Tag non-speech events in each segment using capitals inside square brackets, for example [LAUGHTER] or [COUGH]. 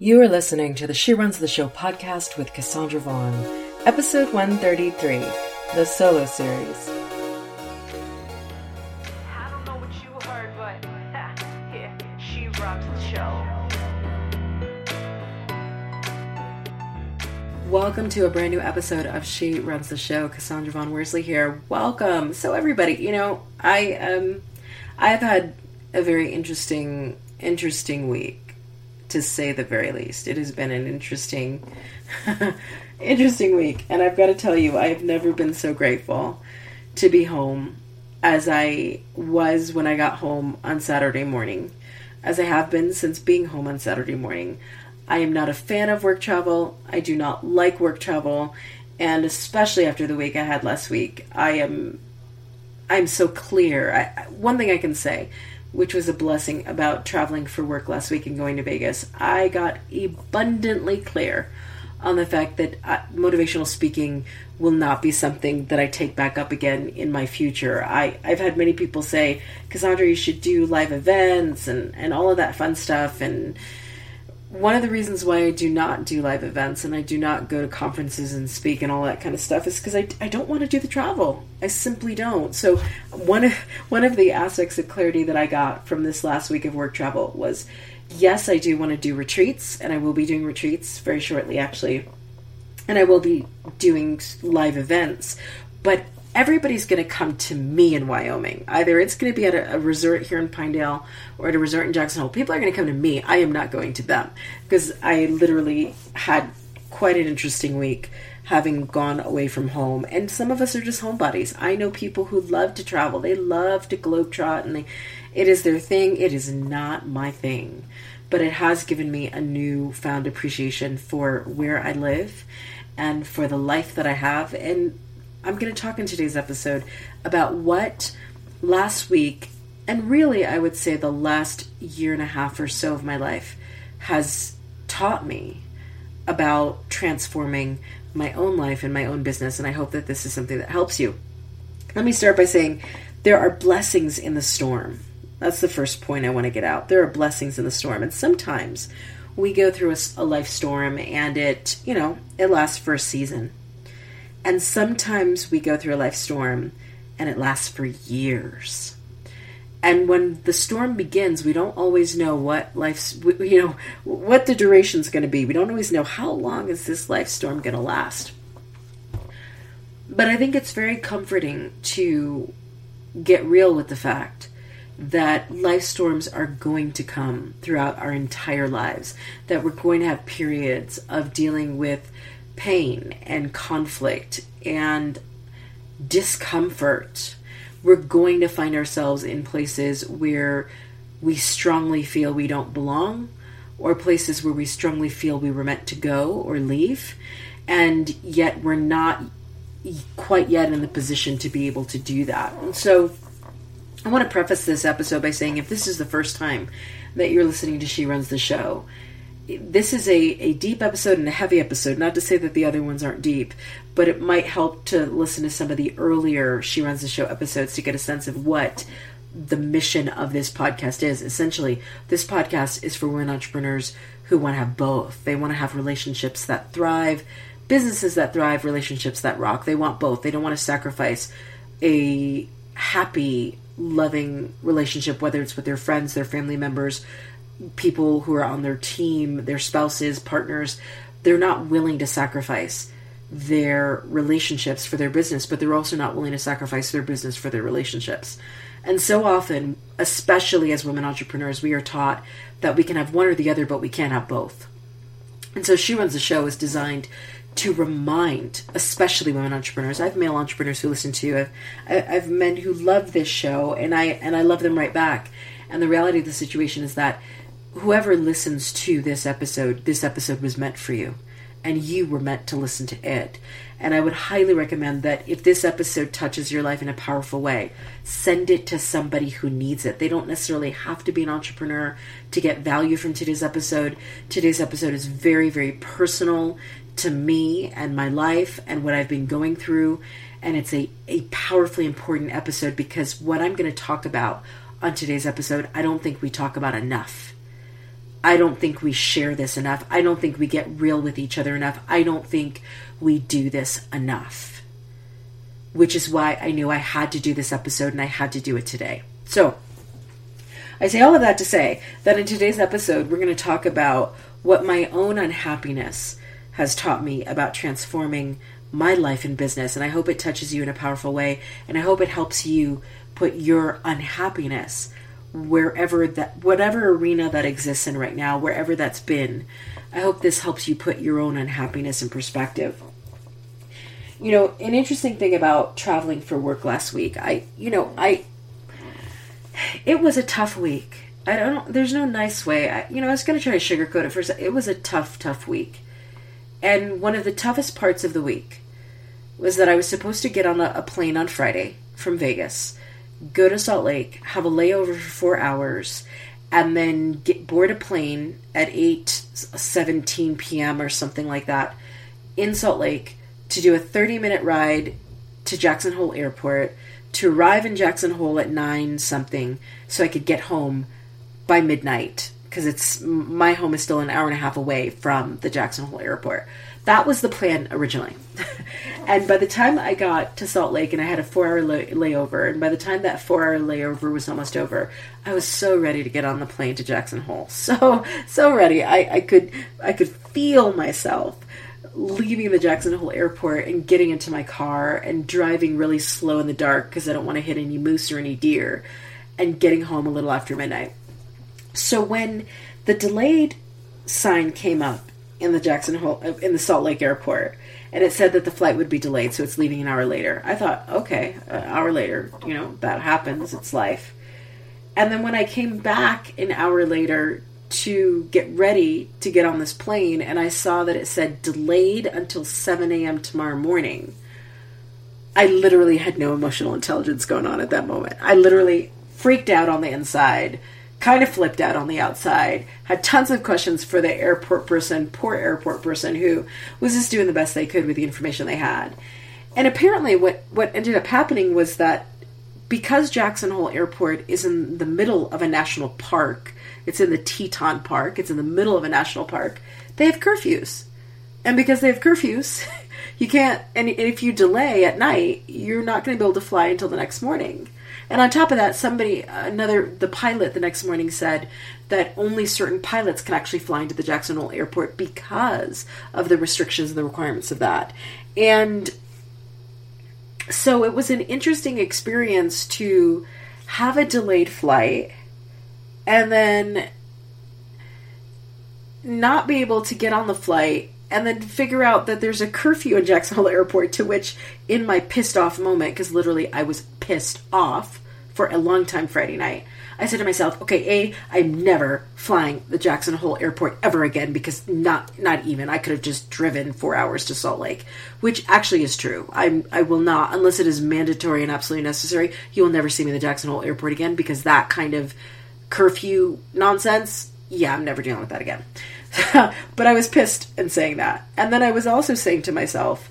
You are listening to the She Runs the Show podcast with Cassandra Vaughn, episode 133, the solo series. I don't know what you heard, but [LAUGHS] yeah, she runs the show. Welcome to a brand new episode of She Runs the Show. Cassandra Vaughn Worsley here. Welcome. So everybody, you know, I um I've had a very interesting interesting week to say the very least. It has been an interesting [LAUGHS] interesting week and I've got to tell you I've never been so grateful to be home as I was when I got home on Saturday morning. As I have been since being home on Saturday morning. I am not a fan of work travel. I do not like work travel, and especially after the week I had last week, I am I'm so clear. I, one thing I can say, which was a blessing about traveling for work last week and going to Vegas, I got abundantly clear on the fact that uh, motivational speaking will not be something that I take back up again in my future. I, I've had many people say, Cassandra, you should do live events and, and all of that fun stuff. And one of the reasons why I do not do live events and I do not go to conferences and speak and all that kind of stuff is because I, I don't want to do the travel. I simply don't. So one of one of the aspects of clarity that I got from this last week of work travel was yes, I do want to do retreats and I will be doing retreats very shortly actually. And I will be doing live events, but everybody's going to come to me in Wyoming. Either it's going to be at a, a, resort here in Pinedale or at a resort in Jackson Hole. People are going to come to me. I am not going to them because I literally had quite an interesting week having gone away from home. And some of us are just homebodies. I know people who love to travel. They love to globetrot and they, it is their thing. It is not my thing. But it has given me a newfound appreciation for where I live and for the life that I have and I'm going to talk in today's episode about what last week, and really I would say the last year and a half or so of my life, has taught me about transforming my own life and my own business. And I hope that this is something that helps you. Let me start by saying there are blessings in the storm. That's the first point I want to get out. There are blessings in the storm. And sometimes we go through a, a life storm and it, you know, it lasts for a season and sometimes we go through a life storm and it lasts for years. And when the storm begins, we don't always know what life's, you know, what the duration's going to be. We don't always know how long is this life storm going to last. But I think it's very comforting to get real with the fact that life storms are going to come throughout our entire lives, that we're going to have periods of dealing with pain and conflict and discomfort, we're going to find ourselves in places where we strongly feel we don't belong, or places where we strongly feel we were meant to go or leave, and yet we're not quite yet in the position to be able to do that. And so, I want to preface this episode by saying if this is the first time that you're listening to She Runs the Show, this is a, a deep episode and a heavy episode. Not to say that the other ones aren't deep, but it might help to listen to some of the earlier She Runs the Show episodes to get a sense of what the mission of this podcast is. Essentially, this podcast is for women entrepreneurs who want to have both. They want to have relationships that thrive, businesses that thrive, relationships that rock. They want both. They don't want to sacrifice a happy, loving relationship, whether it's with their friends, their family members, people who are on their team, their spouses, partners, they're not willing to sacrifice their relationships for their business, but they're also not willing to sacrifice their business for their relationships. And so often, especially as women entrepreneurs, we are taught that we can have one or the other, but we can't have both. And so She Runs the Show is designed to remind, especially women entrepreneurs. I have male entrepreneurs who listen to. I've, I have men who love this show, and I and I love them right back. And the reality of the situation is that whoever listens to this episode, this episode was meant for you. And you were meant to listen to it. And I would highly recommend that if this episode touches your life in a powerful way, send it to somebody who needs it. They don't necessarily have to be an entrepreneur to get value from today's episode. Today's episode is very, very personal to me and my life and what I've been going through. And it's a, a powerfully important episode because what I'm going to talk about on today's episode, I don't think we talk about enough I don't think we share this enough. I don't think we get real with each other enough. I don't think we do this enough. Which is why I knew I had to do this episode and I had to do it today. So, I say all of that to say that in today's episode, we're going to talk about what my own unhappiness has taught me about transforming my life and business. And I hope it touches you in a powerful way. And I hope it helps you put your unhappiness wherever that, whatever arena that exists in right now, wherever that's been. I hope this helps you put your own unhappiness in perspective. You know, an interesting thing about traveling for work last week, I, you know, I, it was a tough week. I don't, there's no nice way. I, you know, I was going to try to sugarcoat it first. It was a tough, tough week. And one of the toughest parts of the week was that I was supposed to get on a, a plane on Friday from Vegas, go to Salt Lake, have a layover for four hours, and then get board a plane at 8 17 p.m. or something like that in Salt Lake to do a 30 minute ride to Jackson Hole Airport to arrive in Jackson Hole at 9 something so I could get home by midnight because it's my home is still an hour and a half away from the Jackson Hole Airport. That was the plan originally. [LAUGHS] and by the time I got to Salt Lake and I had a four hour lay- layover, and by the time that four hour layover was almost over, I was so ready to get on the plane to Jackson Hole. [LAUGHS] So, so ready. I, I could, I could feel myself leaving the Jackson Hole airport and getting into my car and driving really slow in the dark because I don't want to hit any moose or any deer and getting home a little after midnight. So when the delayed sign came up in the Jackson Hole in the Salt Lake airport and it said that the flight would be delayed so it's leaving an hour later. I thought, okay, an hour later, you know, that happens, it's life. And then when I came back an hour later to get ready to get on this plane and I saw that it said delayed until 7 a.m. tomorrow morning, I literally had no emotional intelligence going on at that moment. I literally freaked out on the inside, kind of flipped out on the outside, had tons of questions for the airport person, poor airport person who was just doing the best they could with the information they had. And apparently, what, what ended up happening was that because Jackson Hole Airport is in the middle of a national park, it's in the Teton Park, it's in the middle of a national park, they have curfews. And because they have curfews, [LAUGHS] you can't, and if you delay at night, you're not going to be able to fly until the next morning. And on top of that, somebody, another, the pilot the next morning said that only certain pilots can actually fly into the Jackson Hole Airport because of the restrictions and the requirements of that. And so it was an interesting experience to have a delayed flight and then not be able to get on the flight and then figure out that there's a curfew in Jackson Hole Airport to which in my pissed off moment because literally I was pissed off for a long time Friday night I said to myself, okay, A, I'm never flying the Jackson Hole Airport ever again because not not even. I could have just driven four hours to Salt Lake, which actually is true. I'm I will not unless it is mandatory and absolutely necessary. You will never see me in the Jackson Hole Airport again because that kind of curfew nonsense. Yeah, I'm never dealing with that again. [LAUGHS] but I was pissed in saying that, and then I was also saying to myself,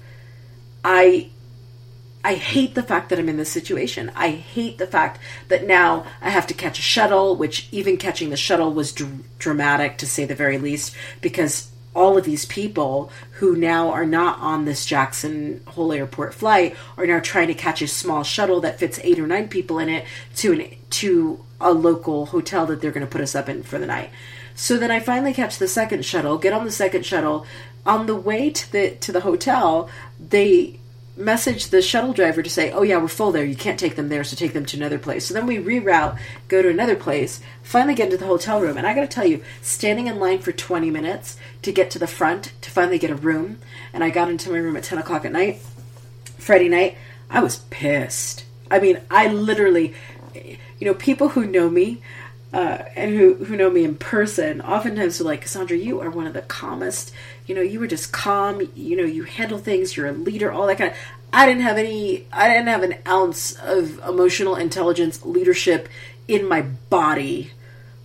I I hate the fact that I'm in this situation. I hate the fact that now I have to catch a shuttle, which even catching the shuttle was dr- dramatic to say the very least, because all of these people who now are not on this Jackson Hole Airport flight are now trying to catch a small shuttle that fits eight or nine people in it to an to a local hotel that they're going to put us up in for the night. So then I finally catch the second shuttle, get on the second shuttle. On the way to the to the hotel, they message the shuttle driver to say, "Oh yeah, we're full there. You can't take them there, so take them to another place." So then we reroute, go to another place, finally get into the hotel room, and I got to tell you, standing in line for 20 minutes to get to the front to finally get a room, and I got into my room at 10 o'clock at night, Friday night. I was pissed. I mean, I literally, you know, people who know me. Uh, and who who know me in person oftentimes are like Cassandra, you are one of the calmest you know, you were just calm, you know, you handle things, you're a leader, all that kind of I didn't have any I didn't have an ounce of emotional intelligence, leadership in my body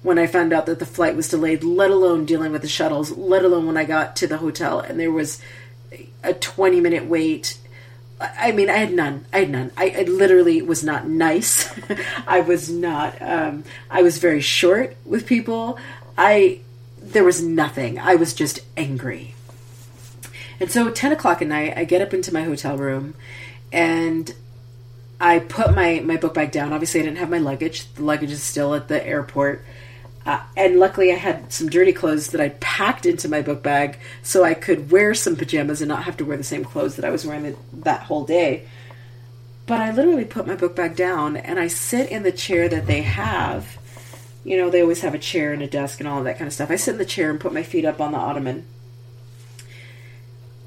when I found out that the flight was delayed, let alone dealing with the shuttles, let alone when I got to the hotel and there was a 20 minute wait. I mean, I had none. I had none. I, I literally was not nice. [LAUGHS] I was not, um, I was very short with people. I there was nothing. I was just angry. And so, 10 o'clock at night, I get up into my hotel room and I put my, my book bag down. Obviously, I didn't have my luggage. The luggage is still at the airport. Uh, and luckily, I had some dirty clothes that I packed into my book bag so I could wear some pajamas and not have to wear the same clothes that I was wearing the, that whole day. But I literally put my book bag down and I sit in the chair that they have. You know, they always have a chair and a desk and all that kind of stuff. I sit in the chair and put my feet up on the ottoman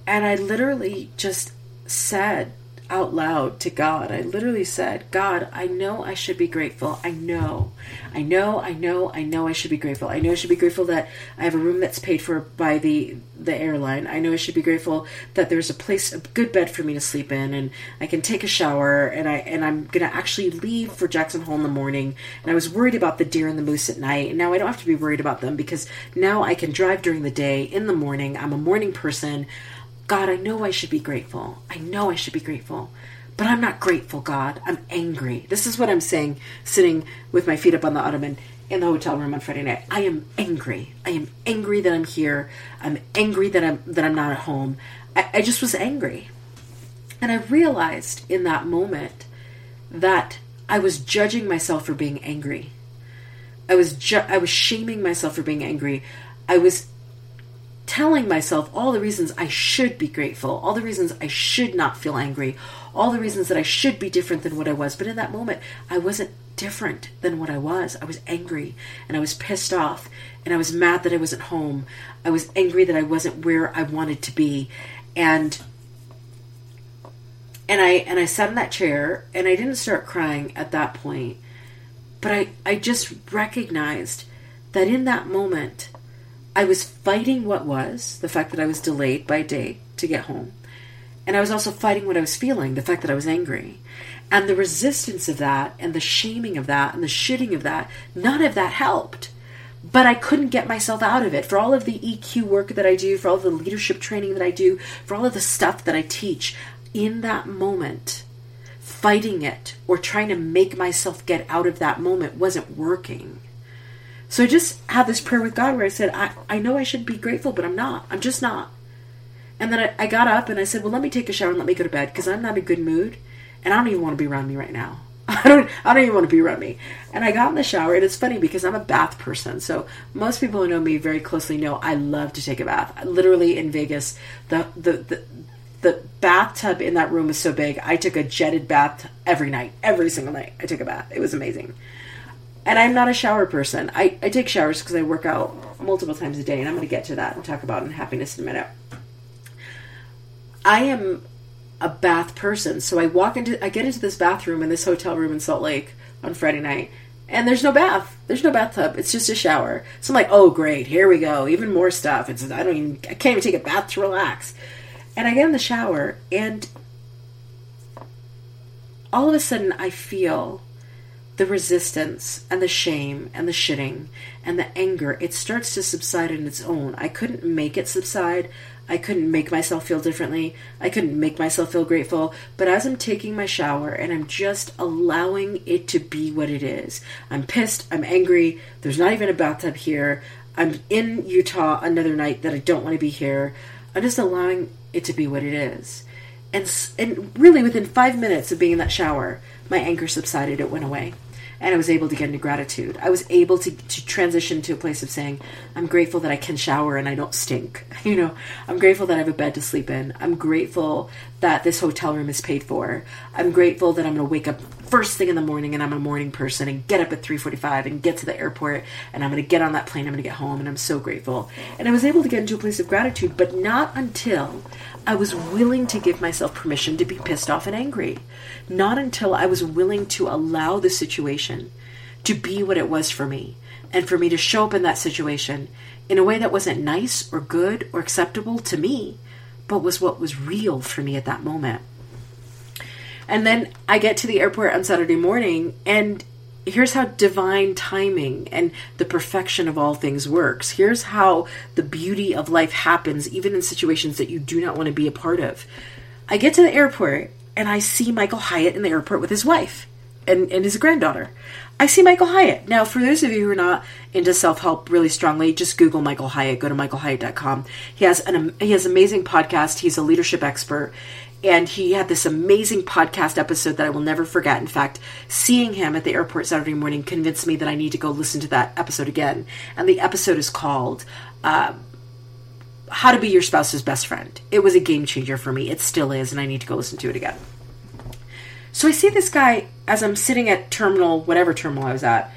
and I literally just said out loud to God, I literally said, God, I know I should be grateful. I know. I know, I know, I know I should be grateful. I know I should be grateful that I have a room that's paid for by the the airline. I know I should be grateful that there's a place a good bed for me to sleep in and I can take a shower and I and I'm going to actually leave for Jackson Hole in the morning. And I was worried about the deer and the moose at night. And now I don't have to be worried about them because now I can drive during the day in the morning. I'm a morning person. God, I know I should be grateful. I know I should be grateful. But I'm not grateful, God. I'm angry. This is what I'm saying, sitting with my feet up on the ottoman in the hotel room on Friday night. I am angry. I am angry that I'm here. I'm angry that I'm that I'm not at home. I, I just was angry. And I realized in that moment that I was judging myself for being angry. I was ju- I was shaming myself for being angry. I was telling myself all the reasons I should be grateful, all the reasons I should not feel angry, all the reasons that I should be different than what I was. But in that moment, I wasn't different than what I was. I was angry and I was pissed off and I was mad that I wasn't home. I was angry that I wasn't where I wanted to be. And and I and I sat in that chair and I didn't start crying at that point. But I, I just recognized that in that moment I was fighting what was, the fact that I was delayed by a day to get home. And I was also fighting what I was feeling, the fact that I was angry. And the resistance of that, and the shaming of that, and the shitting of that, none of that helped. But I couldn't get myself out of it. For all of the EQ work that I do, for all of the leadership training that I do, for all of the stuff that I teach, in that moment, fighting it or trying to make myself get out of that moment wasn't working. So I just had this prayer with God where I said, I, I know I should be grateful, but I'm not. I'm just not. And then I, I got up and I said, Well, let me take a shower and let me go to bed because I'm not in a good mood and I don't even want to be around me right now. [LAUGHS] I don't I don't even want to be around me. And I got in the shower and it's funny because I'm a bath person. So most people who know me very closely know I love to take a bath. Literally in Vegas, the the, the the bathtub in that room was so big. I took a jetted bath every night, every single night. I took a bath. It was amazing and I'm not a shower person. I, I take showers because I work out multiple times a day, and I'm going to get to that and talk about in happiness in a minute. I am a bath person, so I walk into, I get into this bathroom in this hotel room in Salt Lake on Friday night, and there's no bath. There's no bathtub. It's just a shower. So I'm like, oh great, here we go, even more stuff. It's I don't even, I can't even take a bath to relax. And I get in the shower, and all of a sudden I feel the resistance and the shame and the shitting and the anger, it starts to subside on its own. I couldn't make it subside. I couldn't make myself feel differently. I couldn't make myself feel grateful. But as I'm taking my shower and I'm just allowing it to be what it is, I'm pissed, I'm angry, there's not even a bathtub here, I'm in Utah another night that I don't want to be here. I'm just allowing it to be what it is. And, and really, within five minutes of being in that shower, my anger subsided, it went away. And I was able to get into gratitude. I was able to, to transition to a place of saying, I'm grateful that I can shower and I don't stink. [LAUGHS] You know, I'm grateful that I have a bed to sleep in. I'm grateful that this hotel room is paid for. I'm grateful that I'm going to wake up first thing in the morning and I'm a morning person and get up at 3:45 and get to the airport and I'm going to get on that plane. I'm going to get home and I'm so grateful. And I was able to get into a place of gratitude, but not until I was willing to give myself permission to be pissed off and angry. Not until I was willing to allow the situation to be what it was for me and for me to show up in that situation in a way that wasn't nice or good or acceptable to me, but was what was real for me at that moment. And then I get to the airport on Saturday morning and here's how divine timing and the perfection of all things works. Here's how the beauty of life happens, even in situations that you do not want to be a part of. I get to the airport and I see Michael Hyatt in the airport with his wife. and, and his granddaughter. I see Michael Hyatt. Now, for those of you who are not into self help really strongly, just Google Michael Hyatt. Go to michaelhyatt.com. He has an he has amazing podcast. He's a leadership expert, and he had this amazing podcast episode that I will never forget. In fact, seeing him at the airport Saturday morning convinced me that I need to go listen to that episode again. And the episode is called. Uh, how to be your spouse's best friend. It was a game changer for me. It still is, and I need to go listen to it again. So I see this guy as I'm sitting at terminal, whatever terminal I was at.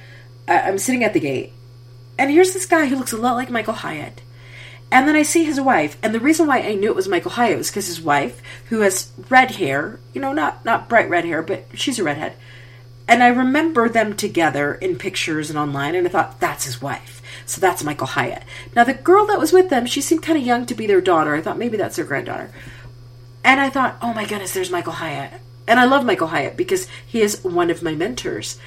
I'm sitting at the gate. And here's this guy who looks a lot like Michael Hyatt. And then I see his wife. And the reason why I knew it was Michael Hyatt was because his wife, who has red hair, you know, not, not bright red hair, but she's a redhead. And I remember them together in pictures and online, and I thought, that's his wife. So that's Michael Hyatt. Now, the girl that was with them, she seemed kind of young to be their daughter. I thought maybe that's their granddaughter. And I thought, oh my goodness, there's Michael Hyatt. And I love Michael Hyatt because he is one of my mentors.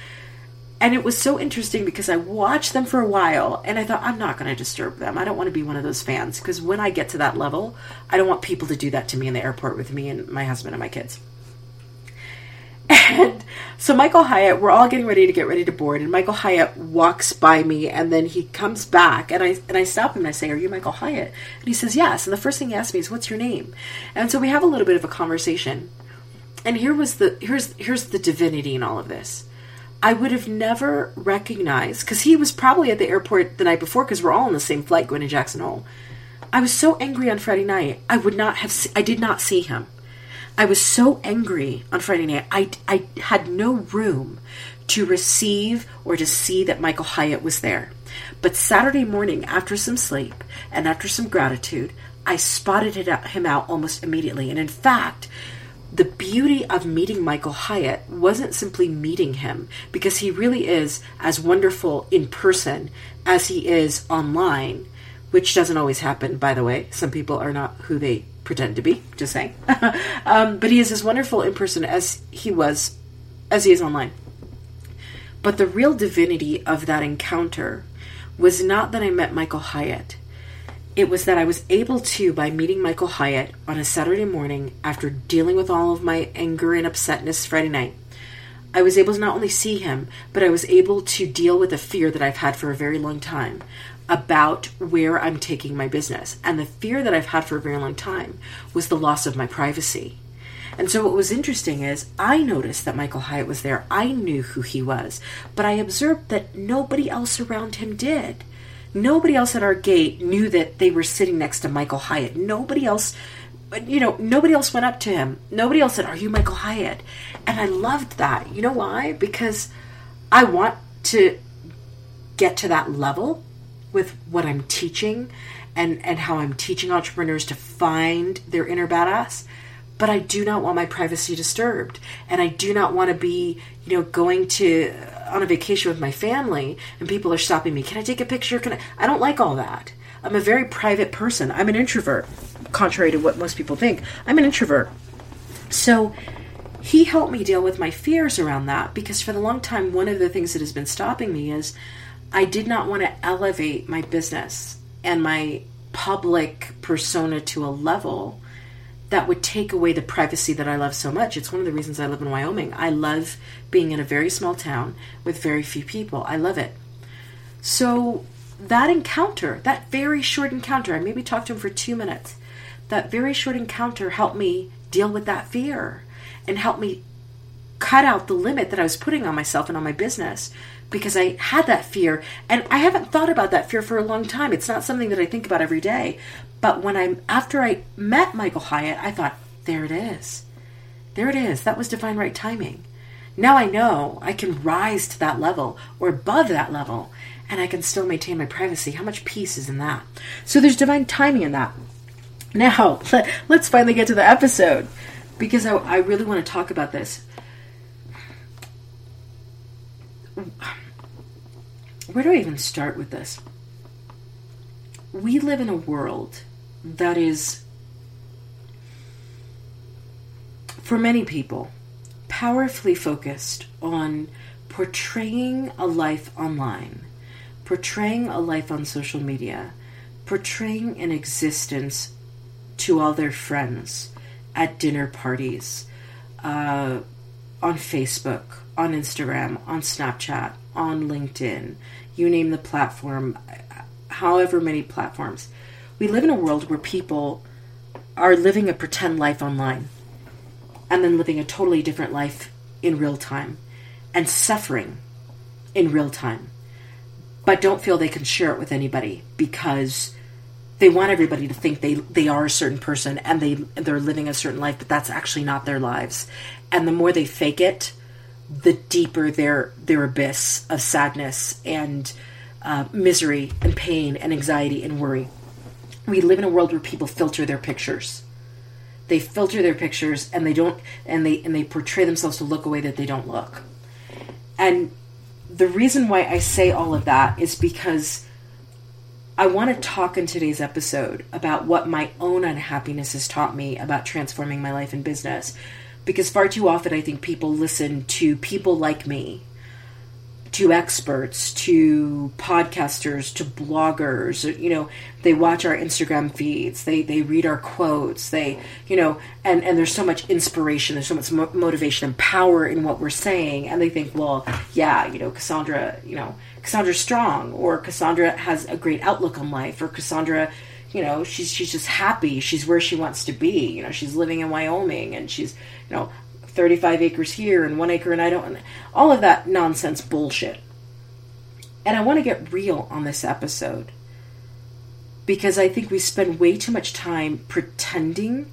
And it was so interesting because I watched them for a while and I thought, I'm not going to disturb them. I don't want to be one of those fans because when I get to that level, I don't want people to do that to me in the airport with me and my husband and my kids. And so Michael Hyatt, we're all getting ready to get ready to board, and Michael Hyatt walks by me, and then he comes back, and I and I stop him and I say, "Are you Michael Hyatt?" And he says, "Yes." And the first thing he asks me is, "What's your name?" And so we have a little bit of a conversation and here was the here's here's the divinity in all of this. I would have never recognized because he was probably at the airport the night before because we're all on the same flight going to Jackson Hole. I was so angry on Friday night. I would not have. Se- I did not see him. I was so angry on Friday night. I I had no room to receive or to see that Michael Hyatt was there. But Saturday morning, after some sleep and after some gratitude, I spotted uh, him out almost immediately. And in fact, the beauty of meeting Michael Hyatt wasn't simply meeting him, because he really is as wonderful in person as he is online, which doesn't always happen, by the way. Some people are not who they pretend to be, just saying. [LAUGHS] um, but he is as wonderful in person as he was, as he is online. But the real divinity of that encounter was not that I met Michael Hyatt it was that I was able to, by meeting Michael Hyatt on a Saturday morning after dealing with all of my anger and upsetness Friday night, I was able to not only see him, but I was able to deal with a fear that I've had for a very long time about where I'm taking my business. And the fear that I've had for a very long time was the loss of my privacy. And so what was interesting is I noticed that Michael Hyatt was there. I knew who he was, but I observed that nobody else around him did. Nobody else at our gate knew that they were sitting next to Michael Hyatt. Nobody else, you know, nobody else went up to him. Nobody else said, Are you Michael Hyatt? And I loved that. You know why? Because I want to get to that level with what I'm teaching and, and how I'm teaching entrepreneurs to find their inner badass. But I do not want my privacy disturbed. And I do not want to be, you know, going to on a vacation with my family and people are stopping me. Can I take a picture? Can I? I don't like all that. I'm a very private person. I'm an introvert, contrary to what most people think. I'm an introvert. So he helped me deal with my fears around that because for the long time, one of the things that has been stopping me is I did not want to elevate my business and my public persona to a level that would take away the privacy that I love so much. It's one of the reasons I live in Wyoming. I love being in a very small town with very few people. I love it. So that encounter, that very short encounter, I maybe talked to him for two minutes. That very short encounter helped me deal with that fear and helped me cut out the limit that I was putting on myself and on my business because I had that fear and I haven't thought about that fear for a long time. It's not something that I think about every day. But when I after I met Michael Hyatt, I thought, there it is. There it is. That was divine right timing. Now I know I can rise to that level or above that level and I can still maintain my privacy. How much peace is in that? So there's divine timing in that. Now, [LAUGHS] let's finally get to the episode because I, I really want to talk about this. Where do I even start with this? We live in a world that is, for many people, powerfully focused on portraying a life online, portraying a life on social media, portraying an existence to all their friends at dinner parties, uh, on Facebook, on Instagram, on Snapchat, on LinkedIn, you name the platform, however many platforms. We live in a world where people are living a pretend life online and then living a totally different life in real time and suffering in real time, but don't feel they can share it with anybody because they want everybody to think they, they are a certain person and they they're living a certain life, but that's actually not their lives. And the more they fake it, the deeper their their abyss of sadness and uh, misery and pain and anxiety and worry. We live in a world where people filter their pictures. They filter their pictures and they don't and they and they portray themselves to look a way that they don't look. And the reason why I say all of that is because I want to talk in today's episode about what my own unhappiness has taught me about transforming my life and business. Because far too often, I think people listen to people like me to experts, to podcasters, to bloggers. You know, they watch our Instagram feeds, they they read our quotes, they you know, and and there's so much inspiration, there's so much mo- motivation and power in what we're saying, and they think, well, yeah, you know, Cassandra, you know, Cassandra's strong, or Cassandra has a great outlook on life, or Cassandra. You know, she's she's just happy. She's where she wants to be. You know, she's living in Wyoming, and she's you know 35 acres here and one acre and I don't all of that nonsense bullshit. And I want to get real on this episode because I think we spend way too much time pretending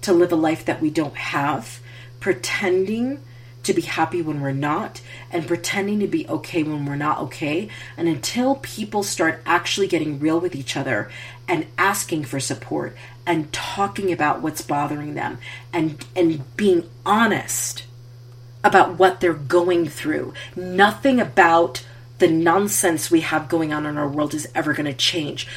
to live a life that we don't have, pretending to be happy when we're not, and pretending to be okay when we're not okay. And until people start actually getting real with each other and asking for support and talking about what's bothering them and and being honest about what they're going through. Nothing about the nonsense we have going on in our world is ever going to change.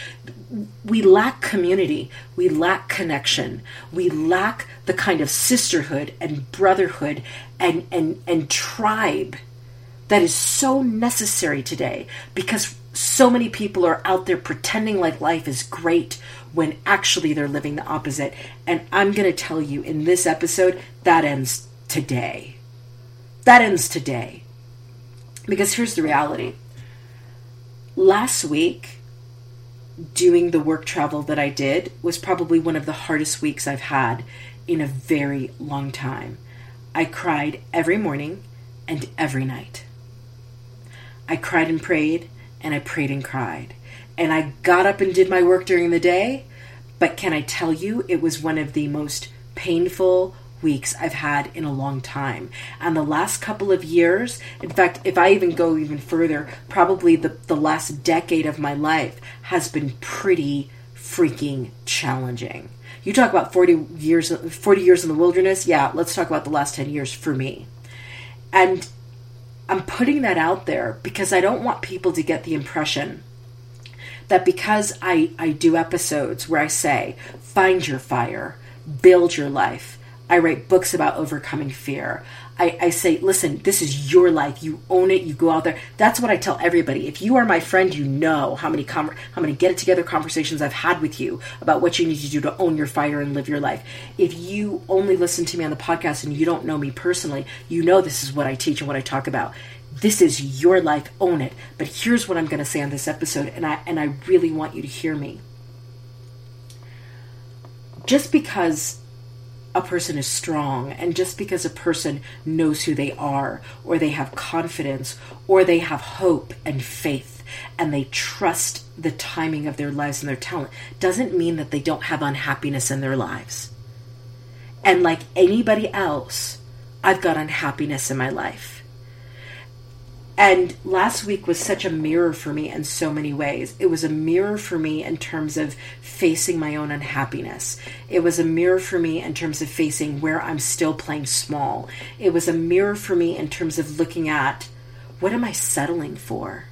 We lack community. We lack connection. We lack the kind of sisterhood and brotherhood and, and, and tribe that is so necessary today because so many people are out there pretending like life is great when actually they're living the opposite. And I'm going to tell you in this episode, that ends today. That ends today. Because here's the reality. Last week, doing the work travel that I did was probably one of the hardest weeks I've had in a very long time. I cried every morning and every night. I cried and prayed, and I prayed and cried. And I got up and did my work during the day, but can I tell you, it was one of the most painful weeks I've had in a long time. And the last couple of years, in fact, if I even go even further, probably the, the last decade of my life has been pretty freaking challenging. You talk about 40 years 40 years in the wilderness, yeah, let's talk about the last 10 years for me. And I'm putting that out there because I don't want people to get the impression that because I, I do episodes where I say, find your fire, build your life, I write books about overcoming fear. I, I, say, listen, this is your life. You own it. You go out there. That's what I tell everybody. If you are my friend, you know how many com- how many get it together conversations I've had with you about what you need to do to own your fire and live your life. If you only listen to me on the podcast and you don't know me personally, you know this is what I teach and what I talk about. This is your life. Own it. But here's what I'm going to say on this episode, and I and I really want you to hear me. Just because a person is strong and just because a person knows who they are or they have confidence or they have hope and faith and they trust the timing of their lives and their talent doesn't mean that they don't have unhappiness in their lives. And like anybody else, I've got unhappiness in my life. And last week was such a mirror for me in so many ways. It was a mirror for me in terms of facing my own unhappiness. It was a mirror for me in terms of facing where I'm still playing small. It was a mirror for me in terms of looking at what am I settling for?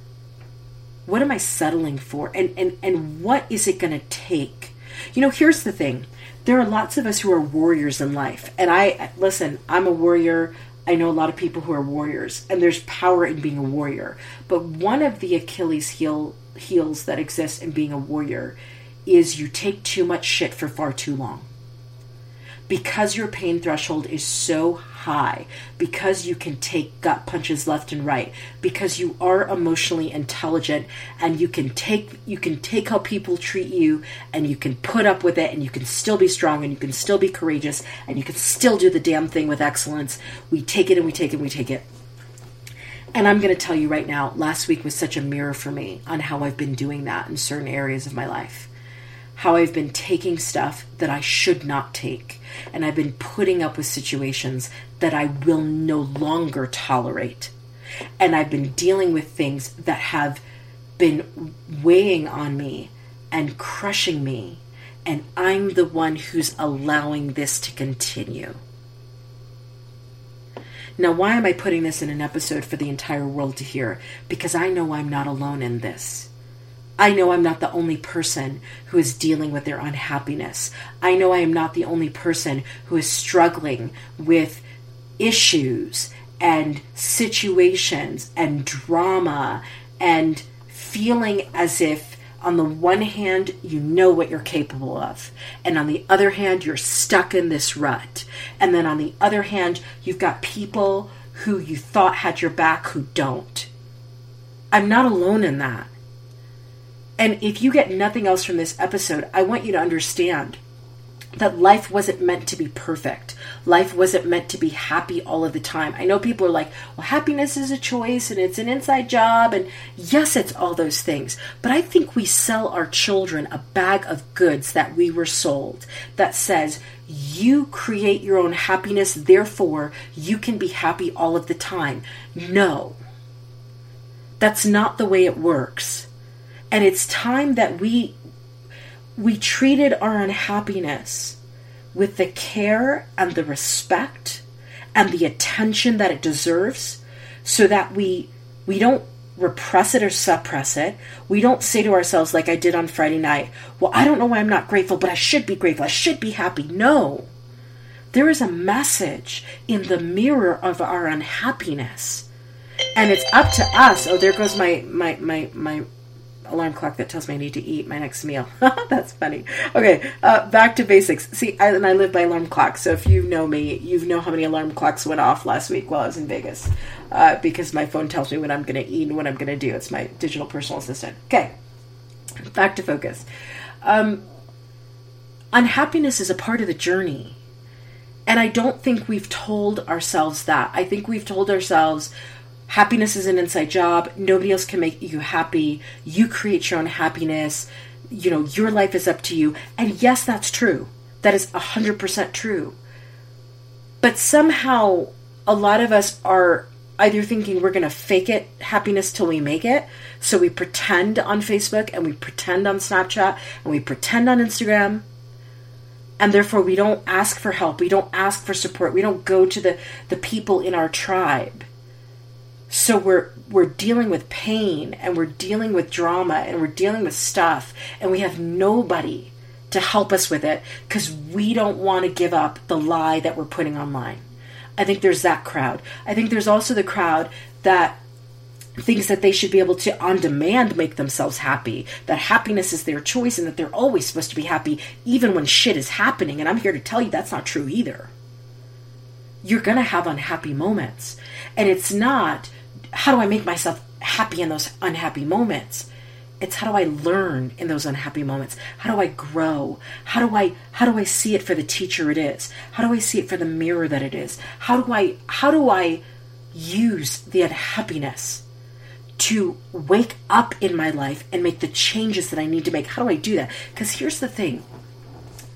What am I settling for? And and and what is it going to take? You know, here's the thing. There are lots of us who are warriors in life. And I listen, I'm a warrior. I know a lot of people who are warriors, and there's power in being a warrior. But one of the Achilles heel heels that exists in being a warrior is you take too much shit for far too long. because your pain threshold is so high, because you can take gut punches left and right, because you are emotionally intelligent and you can take you can take how people treat you and you can put up with it and you can still be strong and you can still be courageous and you can still do the damn thing with excellence. We take it and we take it and we take it. And I'm going to tell you right now, last week was such a mirror for me on how I've been doing that in certain areas of my life. How I've been taking stuff that I should not take. And I've been putting up with situations that I will no longer tolerate. And I've been dealing with things that have been weighing on me and crushing me. And I'm the one who's allowing this to continue. Now, why am I putting this in an episode for the entire world to hear? Because I know I'm not alone in this. I know I'm not the only person who is dealing with their unhappiness. I know I am not the only person who is struggling with issues and situations and drama and feeling as if on the one hand, you know what you're capable of. And on the other hand, you're stuck in this rut. And then on the other hand, you've got people who you thought had your back who don't. I'm not alone in that. And if you get nothing else from this episode, I want you to understand that life wasn't meant to be perfect. Life wasn't meant to be happy all of the time. I know people are like, well, happiness is a choice and it's an inside job. And yes, it's all those things. But I think we sell our children a bag of goods that we were sold that says, you create your own happiness, therefore, you can be happy all of the time. No, that's not the way it works. And it's time that we we treated our unhappiness with the care and the respect and the attention that it deserves so that we we don't repress it or suppress it. We don't say to ourselves like I did on Friday night, "Well, I don't know why I'm not grateful, but I should be grateful. I should be happy." No. There is a message in the mirror of our unhappiness. And it's up to us. Oh, there goes my my my my alarm clock that tells me I need to eat my next meal. [LAUGHS] That's funny. Okay, uh, back to basics. See, I, and I live by alarm clocks. So if you know me, you know how many alarm clocks went off last week while I was in Vegas, uh, because my phone tells me when I'm going to eat and what I'm going to do. It's my digital personal assistant. Okay, back to focus. Um, unhappiness is a part of the journey. And I don't think we've told ourselves that. I think we've told ourselves, happiness is an inside job. Nobody else can make you happy. You create your own happiness. You know, your life is up to you. And yes, that's true. That is 100% true. But somehow, a lot of us are either thinking we're going to fake it happiness till we make it. So we pretend on Facebook and we pretend on Snapchat and we pretend on Instagram. And therefore, we don't ask for help. We don't ask for support. We don't go to the, the people in our tribe so we're we're dealing with pain and we're dealing with drama and we're dealing with stuff and we have nobody to help us with it because we don't want to give up the lie that we're putting online. I think there's that crowd. I think there's also the crowd that thinks that they should be able to on demand make themselves happy that happiness is their choice and that they're always supposed to be happy even when shit is happening and i'm here to tell you that's not true either you're going to have unhappy moments and it's not how do I make myself happy in those unhappy moments? It's how do I learn in those unhappy moments? How do I grow? How do I how do I see it for the teacher it is? How do I see it for the mirror that it is? How do I how do I use the unhappiness to wake up in my life and make the changes that I need to make? How do I do that? Because here's the thing.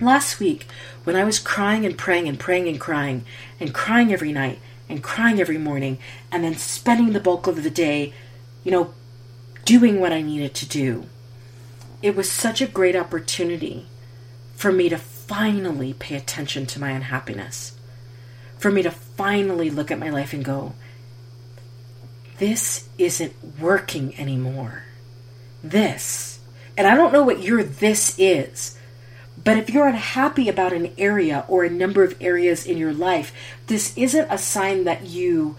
Last week, when I was crying and praying and praying and crying and crying every night, and crying every morning and then spending the bulk of the day, you know, doing what I needed to do. It was such a great opportunity for me to finally pay attention to my unhappiness. For me to finally look at my life and go, this isn't working anymore. This. And I don't know what your this is. But if you're unhappy about an area or a number of areas in your life, this isn't a sign that you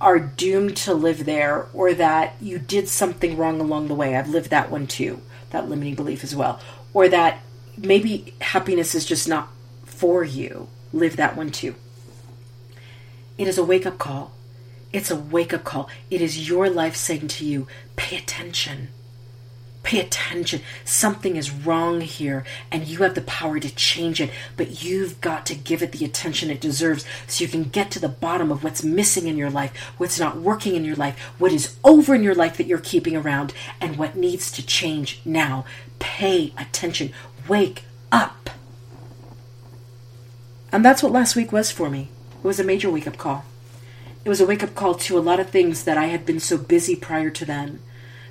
are doomed to live there or that you did something wrong along the way. I've lived that one too, that limiting belief as well. Or that maybe happiness is just not for you. Live that one too. It is a wake up call. It's a wake up call. It is your life saying to you, pay attention. Pay attention. Something is wrong here, and you have the power to change it, but you've got to give it the attention it deserves so you can get to the bottom of what's missing in your life, what's not working in your life, what is over in your life that you're keeping around, and what needs to change now. Pay attention. Wake up. And that's what last week was for me. It was a major wake up call. It was a wake up call to a lot of things that I had been so busy prior to then.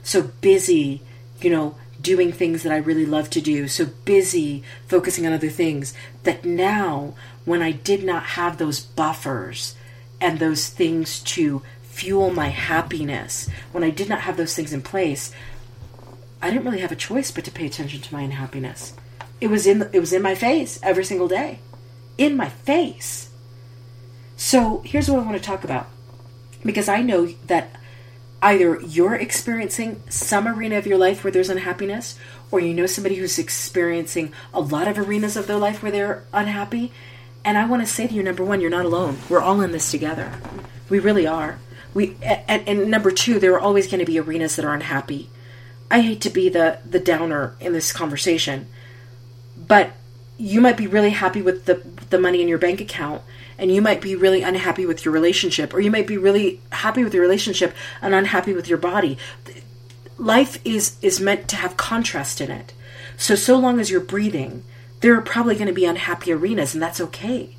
So busy you know, doing things that I really love to do, so busy focusing on other things that now, when I did not have those buffers and those things to fuel my happiness, when I did not have those things in place, I didn't really have a choice but to pay attention to my unhappiness. It was in the, it was in my face every single day. In my face. So, here's what I want to talk about. Because I know that either you're experiencing some arena of your life where there's unhappiness, or you know somebody who's experiencing a lot of arenas of their life where they're unhappy. And I want to say to you, number one, you're not alone. We're all in this together. We really are. We and, and number two, there are always going to be arenas that are unhappy. I hate to be the the downer in this conversation, but you might be really happy with the the money in your bank account and you might be really unhappy with your relationship or you might be really happy with your relationship and unhappy with your body. Life is is meant to have contrast in it. So so long as you're breathing there are probably going to be unhappy arenas and that's okay.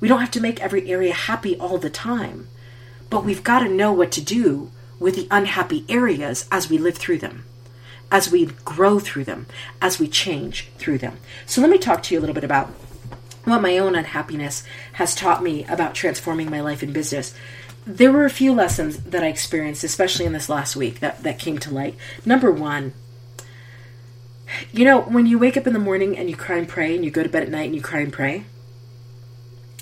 We don't have to make every area happy all the time but we've got to know what to do with the unhappy areas as we live through them as we grow through them as we change through them. So let me talk to you a little bit about what my own unhappiness has taught me about transforming my life and business. There were a few lessons that I experienced, especially in this last week, that, that came to light. Number one, you know, when you wake up in the morning and you cry and pray, and you go to bed at night and you cry and pray,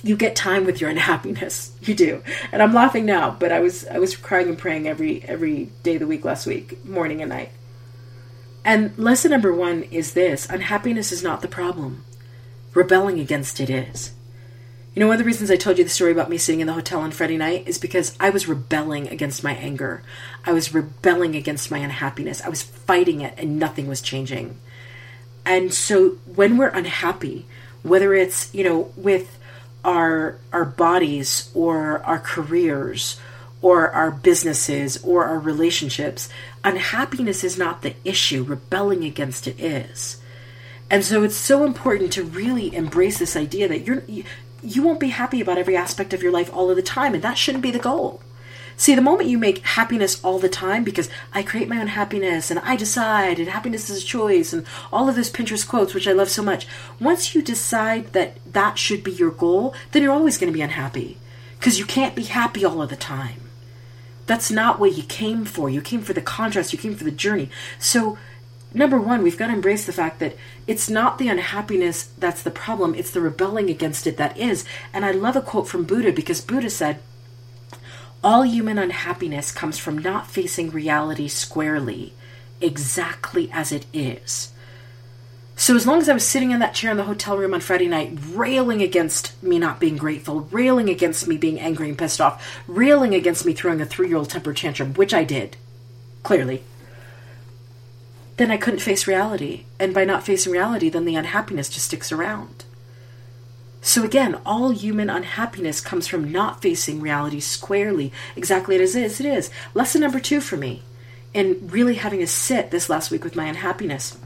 you get time with your [LAUGHS] unhappiness. You do. And I'm laughing now, but I was I was crying and praying every every day of the week last week, morning and night. And lesson number 1 is this, unhappiness is not the problem rebelling against it is. You know, one of the reasons I told you the story about me sitting in the hotel on Friday night is because I was rebelling against my anger. I was rebelling against my unhappiness. I was fighting it and nothing was changing. And so when we're unhappy, whether it's, you know, with our our bodies or our careers or our businesses or our relationships, unhappiness is not the issue. Rebelling against it is. And so it's so important to really embrace this idea that you're you, you won't be happy about every aspect of your life all of the time and that shouldn't be the goal. See, the moment you make happiness all the time because I create my own happiness and I decide and happiness is a choice and all of those Pinterest quotes, which I love so much, once you decide that that should be your goal, then you're always going to be unhappy because you can't be happy all of the time. That's not what you came for. You came for the contrast, you came for the journey. So number one, we've got to embrace the fact that it's not the unhappiness that's the problem, it's the rebelling against it that is. And I love a quote from Buddha because Buddha said, All human unhappiness comes from not facing reality squarely, exactly as it is. So, as long as I was sitting in that chair in the hotel room on Friday night, railing against me not being grateful, railing against me being angry and pissed off, railing against me throwing a three year old temper tantrum, which I did, clearly, then I couldn't face reality. And by not facing reality, then the unhappiness just sticks around. So again, all human unhappiness comes from not facing reality squarely, exactly as it is. It is. Lesson number two for me, in really having a sit this last week with my unhappiness.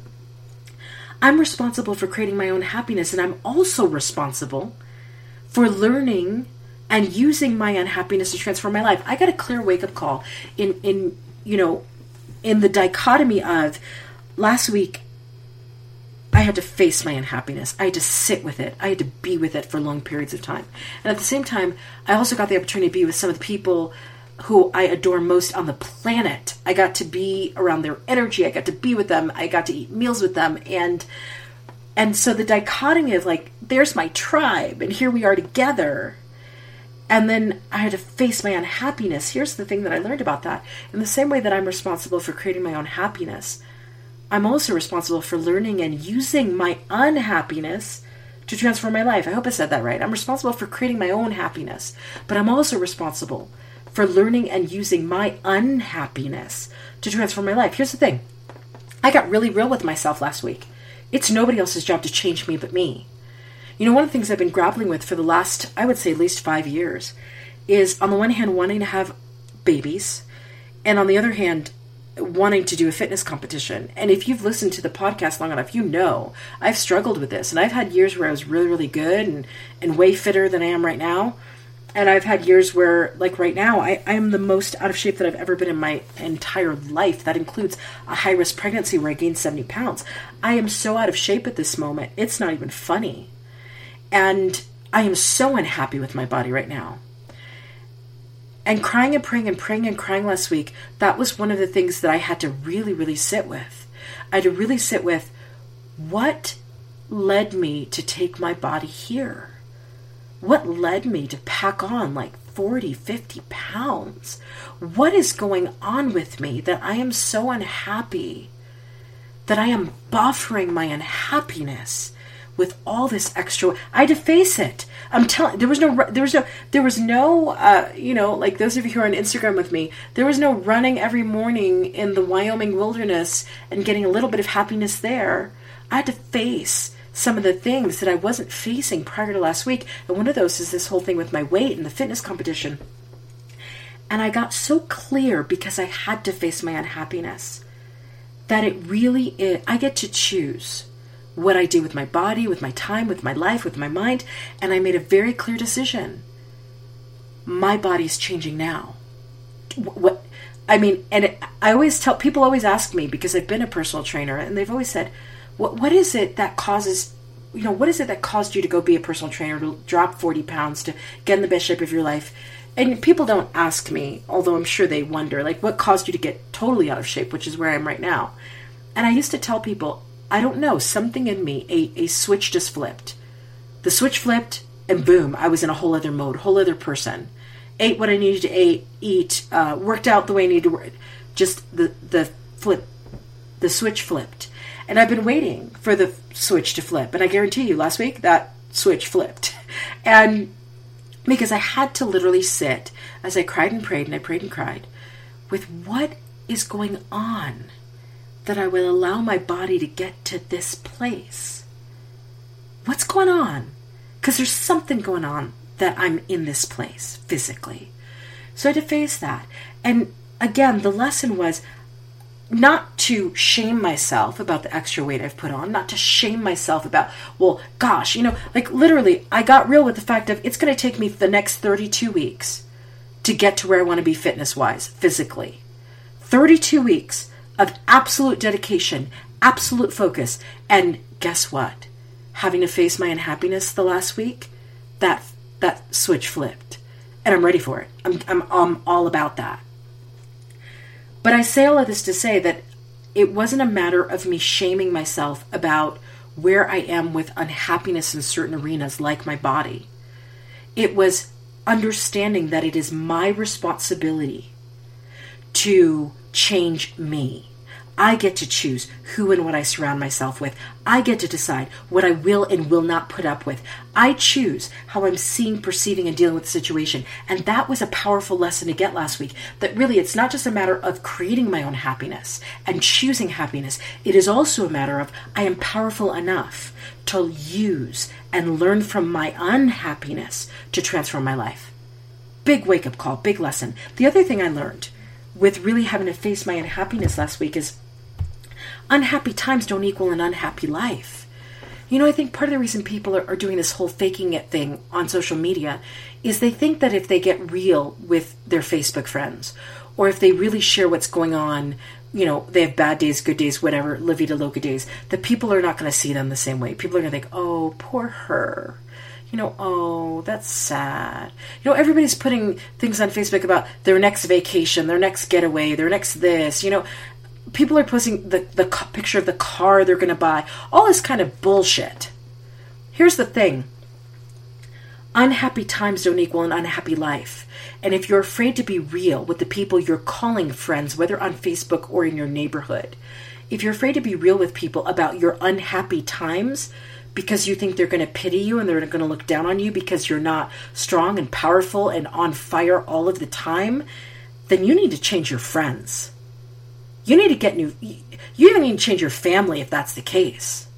I'm responsible for creating my own happiness, and I'm also responsible for learning and using my unhappiness to transform my life. I got a clear wake up call in in you know in the dichotomy of last week I had to face my unhappiness. I had to sit with it. I had to be with it for long periods of time. And at the same time, I also got the opportunity to be with some of the people who I adore most on the planet. I got to be around their energy. I got to be with them. I got to eat meals with them. And and so the dichotomy of like, there's my tribe, and here we are together and then I had to face my unhappiness. Here's the thing that I learned about that. In the same way that I'm responsible for creating my own happiness, I'm also responsible for learning and using my unhappiness to transform my life. I hope I said that right. I'm responsible for creating my own happiness, but I'm also responsible for learning and using my unhappiness to transform my life. Here's the thing I got really real with myself last week. It's nobody else's job to change me but me. You know, one of the things I've been grappling with for the last, I would say, at least five years is on the one hand, wanting to have babies, and on the other hand, wanting to do a fitness competition. And if you've listened to the podcast long enough, you know I've struggled with this. And I've had years where I was really, really good and, and way fitter than I am right now. And I've had years where, like right now, I, I am the most out of shape that I've ever been in my entire life. That includes a high risk pregnancy where I gained 70 pounds. I am so out of shape at this moment, it's not even funny. And I am so unhappy with my body right now and crying and praying and praying and crying last week, that was one of the things that I had to really, really sit with. I had to really sit with what led me to take my body here? What led me to pack on like 40, 50 pounds? What is going on with me that I am so unhappy? That I am buffering my unhappiness with all this extra. I had to face it. I'm telling. There was no. There was no. There was no. Uh, you know, like those of you who are on Instagram with me, there was no running every morning in the Wyoming wilderness and getting a little bit of happiness there. I had to face some of the things that I wasn't facing prior to last week, and one of those is this whole thing with my weight and the fitness competition. And I got so clear because I had to face my unhappiness that it really is, I get to choose what I do with my body, with my time, with my life, with my mind, and I made a very clear decision. My body's changing now. What I mean, and it, I always tell people always ask me because I've been a personal trainer, and they've always said, "What what is it that causes?" You know, what is it that caused you to go be a personal trainer, to drop 40 pounds, to get in the best shape of your life? And people don't ask me, although I'm sure they wonder, like, what caused you to get totally out of shape, which is where I am right now. And I used to tell people, I don't know, something in me, a, a switch just flipped. The switch flipped, and boom, I was in a whole other mode, whole other person. Ate what I needed to eat, eat uh, worked out the way I needed to work. Just the, the flip, the switch flipped. And I've been waiting for the switch to flip. And I guarantee you, last week, that switch flipped. [LAUGHS] And because I had to literally sit as I cried and prayed and I prayed and cried with what is going on that I will allow my body to get to this place. What's going on? Because there's something going on that I'm in this place physically. So I had to face that. And again, the lesson was not to shame myself about the extra weight I've put on, not to shame myself about, well, gosh, you know, like literally, I got real with the fact of it's going to take me the next 32 weeks to get to where I want to be fitness wise, physically. 32 weeks of absolute dedication, absolute focus. And guess what? Having to face my unhappiness the last week, that that switch flipped. And I'm ready for it. I'm, I'm, I'm all about that. But I say all of this to say that it wasn't a matter of me shaming myself about where I am with unhappiness in certain arenas, like my body. It was understanding that it is my responsibility to change me. I get to choose who and what I surround myself with. I get to decide what I will and will not put up with. I choose how I'm seeing, perceiving, and dealing with the situation. And that was a powerful lesson to get last week. That really, it's not just a matter of creating my own happiness and choosing happiness. It is also a matter of I am powerful enough to use and learn from my unhappiness to transform my life. Big wake up call, big lesson. The other thing I learned with really having to face my unhappiness last week is unhappy times don't equal an unhappy life. You know, I think part of the reason people are, are, doing this whole faking it thing on social media is they think that if they get real with their Facebook friends, or if they really share what's going on, you know, they have bad days, good days, whatever, La Vida Loca days, that people are not going to see them the same way. People are going to think, oh, poor her. You know, oh, that's sad. You know, everybody's putting things on Facebook about their next vacation, their next getaway, their next this, you know, people are posting the, the picture of the car they're going to buy, all this kind of bullshit. Here's the thing unhappy times don't equal an unhappy life. And if you're afraid to be real with the people you're calling friends, whether on Facebook or in your neighborhood, if you're afraid to be real with people about your unhappy times, because you think they're going to pity you and they're going to look down on you because you're not strong and powerful and on fire all of the time, then you need to change your friends. You need to get new. You even need to change your family if that's the case.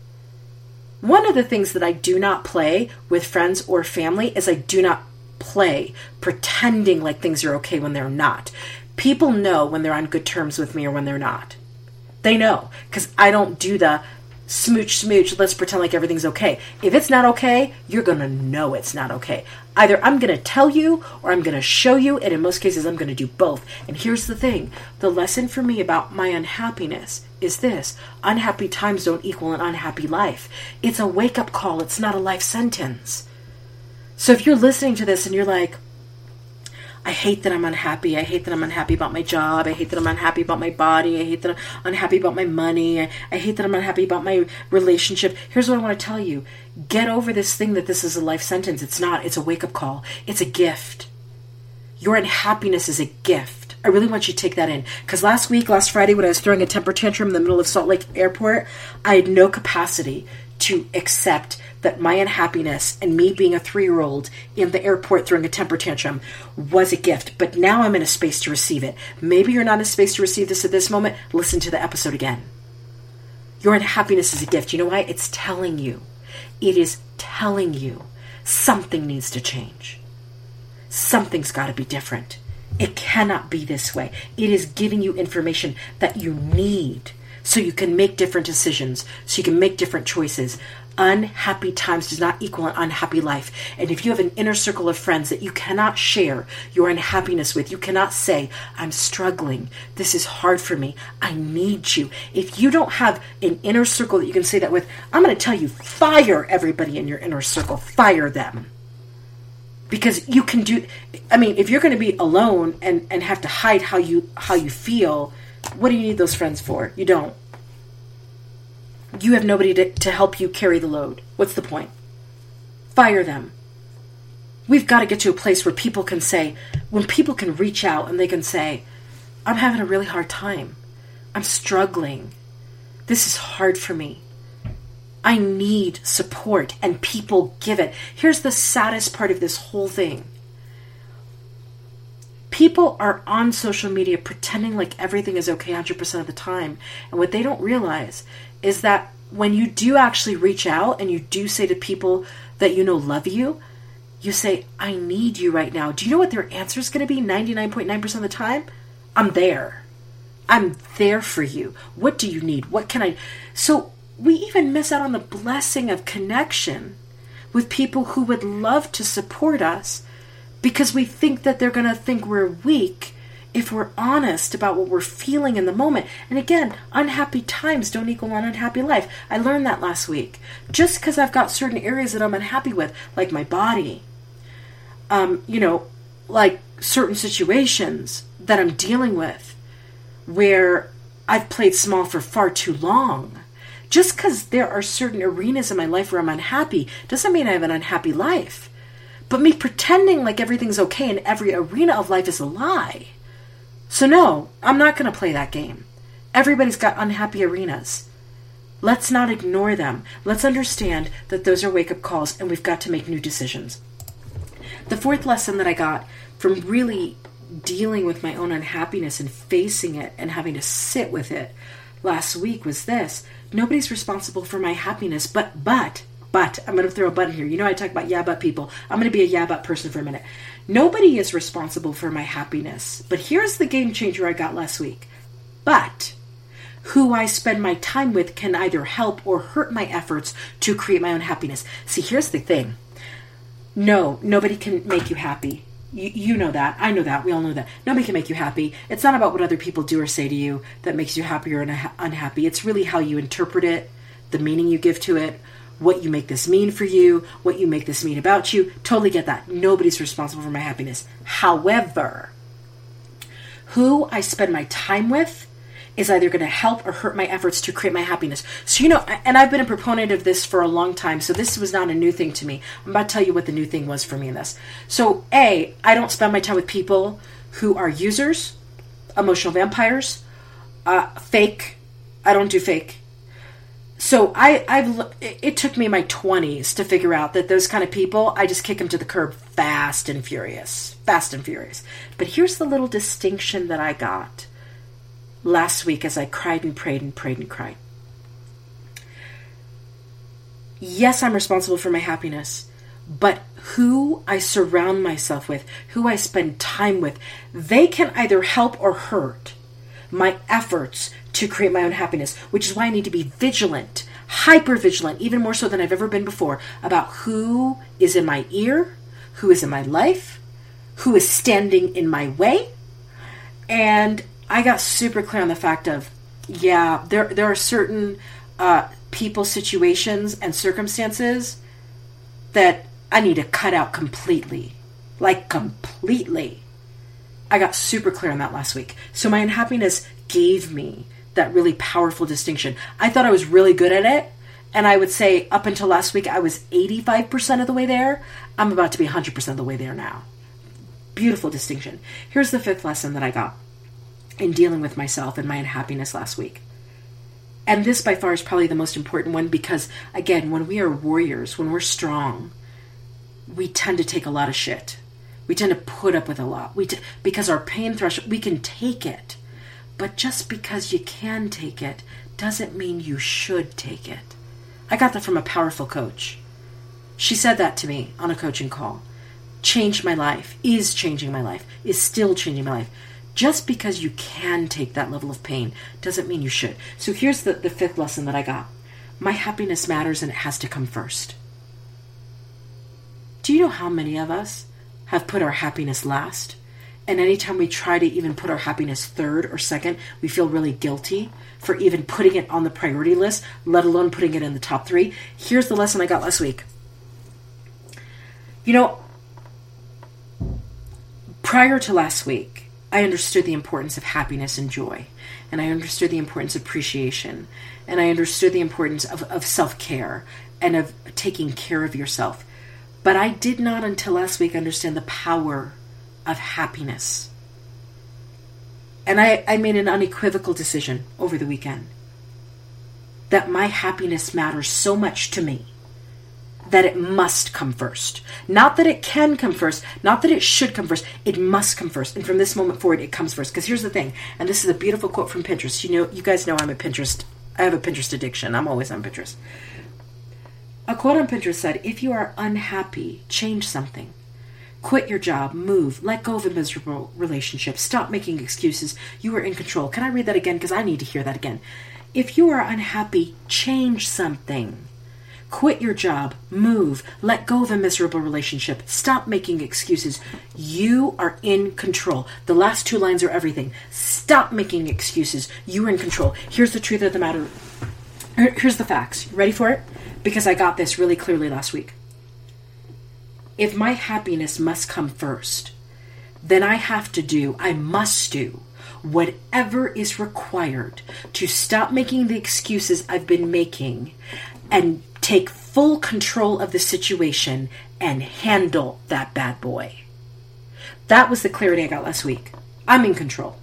One of the things that I do not play with friends or family is I do not play pretending like things are okay when they're not. People know when they're on good terms with me or when they're not. They know because I don't do the smooch smooch let's pretend like everything's okay. If it's not okay you're gonna know it's not okay. Either i'm gonna tell you or i'm gonna show you and in most cases i'm gonna do both. And here's the thing. The lesson for me about my unhappiness is this. Unhappy times don't equal an unhappy life. It's a wake-up call. It's not a life sentence. So if you're listening to this and you're like I hate that I'm unhappy. I hate that I'm unhappy about my job. I hate that I'm unhappy about my body. I hate that I'm unhappy about my money. I, I hate that I'm unhappy about my relationship. Here's what I want to tell you get over this thing that this is a life sentence. It's not, it's a wake up call, it's a gift. Your unhappiness is a gift. I really want you to take that in. Because last week, last Friday, when I was throwing a temper tantrum in the middle of Salt Lake Airport, I had no capacity to accept that my unhappiness and me being a three year old in the airport throwing a temper tantrum was a gift. But now I'm in a space to receive it. Maybe you're not in a space to receive this at this moment. Listen to the episode again. Your unhappiness is a gift. You know why? It's telling you. It is telling you something needs to change. Something's got to be different. It cannot be this way. It is giving you information that you need so you can make different decisions, so you can make different choices. Unhappy times does not equal an unhappy life. And if you have an inner circle of friends that you cannot share your unhappiness with, you cannot say, I'm struggling. This is hard for me. I need you. If you don't have an inner circle that you can say that with, I'm going to tell you, fire everybody in your inner circle. Fire them because you can do i mean if you're going to be alone and and have to hide how you how you feel what do you need those friends for you don't you have nobody to, to help you carry the load. What's the point? Fire them. We've got to get to a place where people can say when people can reach out and they can say i'm having a really hard time. I'm struggling. This is hard for me. I need support and people give it. Here's the saddest part of this whole thing. People are on social media pretending like everything is okay 100% of the time. And what they don't realize is that when you do actually reach out and you do say to people that you know love you, you say, I need you right now. Do you know what their answer is going to be 99.9% of the time? I'm there. I'm there for you. What do you need? What can I? So we even miss out on the blessing of connection with people who would love to support us because we think that they're going to think we're weak if we're honest about what we're feeling in the moment. And again, unhappy times don't equal an unhappy life. I learned that last week. Just because I've got certain areas that I'm unhappy with, like my body, um, you know, like certain situations that I'm dealing with where I've played small for far too long just because there are certain arenas in my life where I'm unhappy doesn't mean I have an unhappy life. But me pretending like everything's okay in every arena of life is a lie. So, no, I'm not going to play that game. Everybody's got unhappy arenas. Let's not ignore them. Let's understand that those are wake up calls and we've got to make new decisions. The fourth lesson that I got from really dealing with my own unhappiness and facing it and having to sit with it last week was this nobody's responsible for my happiness, but, but, but, I'm going to throw a but in here. You know, I talk about yeah, but people. I'm going to be a yeah, but person for a minute. Nobody is responsible for my happiness. But here's the game changer I got last week. But, who I spend my time with can either help or hurt my efforts to create my own happiness. See, here's the thing. No, nobody can make you happy. You, you know that. I know that. We all know that. Nobody can make you happy. It's not about what other people do or say to you that makes you happy or unha- unhappy. It's really how you interpret it, the meaning you give to it, what you make this mean for you, what you make this mean about you. Totally get that. Nobody's responsible for my happiness. However, who I spend my time with is either going to help or hurt my efforts to create my happiness. So, you know, and I've been a proponent of this for a long time, so this was not a new thing to me. I'm about to tell you what the new thing was for me in this. So, A, I don't spend my time with people who are users, emotional vampires, uh, fake. I don't do fake. So I, I've it took me my twenties to figure out that those kind of people, I just kick them to the curb fast and furious, fast and furious. But here's the little distinction that I got last week as I cried and prayed and prayed and cried. Yes, I'm responsible for my happiness, but who I surround myself with, who I spend time with, they can either help or hurt my efforts to create my own happiness, which is why I need to be vigilant, hyper vigilant, even more so than I've ever been before, about who is in my ear, who is in my life, who is standing in my way. And I got super clear on the fact of, yeah, there there are certain uh, people, situations, and circumstances that I need to cut out completely, like completely. I got super clear on that last week. So my unhappiness gave me that really powerful distinction. I thought I was really good at it. And I would say up until last week, I was 85% of the way there. I'm about to be 100% of the way there now. Beautiful distinction. Here's the fifth lesson that I got in dealing with myself and my unhappiness last week. And this by far is probably the most important one because, again, when we are warriors, when we're strong, we tend to take a lot of shit. We tend to put up with a lot. We t- because our pain threshold, we can take it. But just because you can take it doesn't mean you should take it. I got that from a powerful coach. She said that to me on a coaching call. Changed my life, is changing my life, is still changing my life. Just because you can take that level of pain doesn't mean you should. So here's the, the fifth lesson that I got my happiness matters and it has to come first. Do you know how many of us have put our happiness last? And anytime we try to even put our happiness third or second, we feel really guilty for even putting it on the priority list, let alone putting it in the top three. Here's the lesson I got last week. You know, prior to last week, I understood the importance of happiness and joy, and I understood the importance of appreciation, and I understood the importance of, of self care and of taking care of yourself. But I did not until last week understand the power of happiness. And I, I made an unequivocal decision over the weekend that my happiness matters so much to me that it must come first. Not that it can come first, not that it should come first. It must come first. And from this moment forward, it comes first. Because here's the thing, and this is a beautiful quote from Pinterest. You know, you guys know I'm a Pinterest. I have a Pinterest addiction. I'm always on Pinterest. A quote on Pinterest said, "If you are unhappy, change something." Quit your job, move, let go of a miserable relationship, stop making excuses. You are in control. Can I read that again? Because I need to hear that again. If you are unhappy, change something. Quit your job, move, let go of a miserable relationship, stop making excuses. You are in control. The last two lines are everything. Stop making excuses. You are in control. Here's the truth of the matter. Here's the facts. Ready for it? Because I got this really clearly last week if my happiness must come first, then I have to do, I must do whatever is required to stop making the excuses I've been making and take full control of the situation and handle that bad boy. That was the clarity I got last week. I'm in control.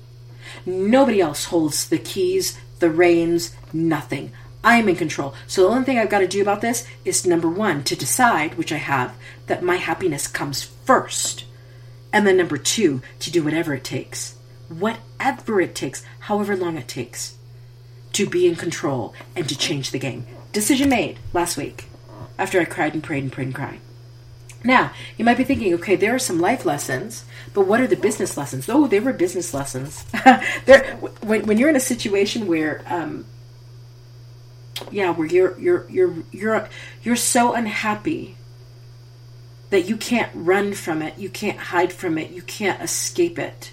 Nobody else holds the keys, the reins, nothing. I am in control. So the only thing I've got to do about this is number one, to decide, which I have, that my happiness comes first. And then number two, to do whatever it takes. Whatever it takes, however long it takes, to be in control and to change the game. Decision made last week after I cried and prayed and prayed and cried. Now, you might be thinking, okay, there are some life lessons, but what are the business lessons? Oh, they were business lessons. [LAUGHS] there, when, when you're in a situation where um, yeah, where you're you're you're you're you're so unhappy that you can't run from it, you can't hide from it, you can't escape it.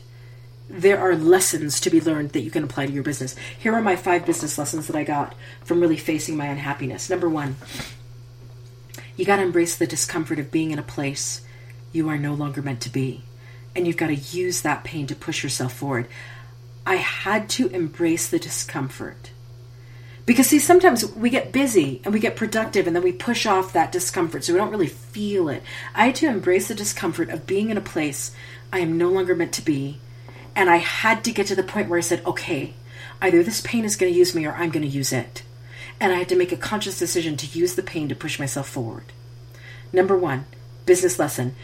There are lessons to be learned that you can apply to your business. Here are my five business lessons that I got from really facing my unhappiness. Number 1, you got to embrace the discomfort of being in a place you are no longer meant to be. And you've got to use that pain to push yourself forward. I had to embrace the discomfort because, see, sometimes we get busy and we get productive and then we push off that discomfort so we don't really feel it. I had to embrace the discomfort of being in a place I am no longer meant to be. And I had to get to the point where I said, okay, either this pain is going to use me or I'm going to use it. and I had to make a conscious decision to use the pain to push myself forward. Number one, business lesson.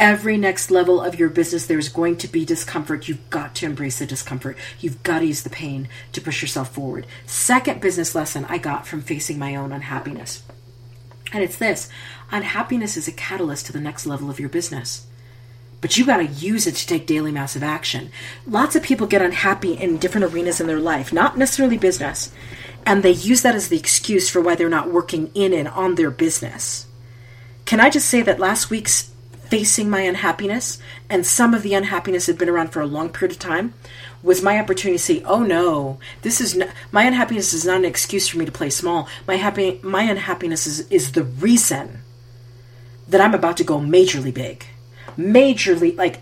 Every next level of your business, there's going to be discomfort. You've got to embrace the discomfort. You've got to use the pain to push yourself forward. Second business lesson I got from facing my own unhappiness. And it's this unhappiness is a catalyst to the next level of your business but you got to use it to take daily massive action. Lots of people get unhappy in different arenas in their life, not necessarily business, and they use that as the excuse for why they're not working in and on their business. Can I just say that last week's facing my unhappiness, and some of the unhappiness had been around for a long period of time, was my opportunity to say, "Oh no, this is my unhappiness is not an excuse for me to play small. My happy my unhappiness is is the reason that I'm about to go majorly big." majorly like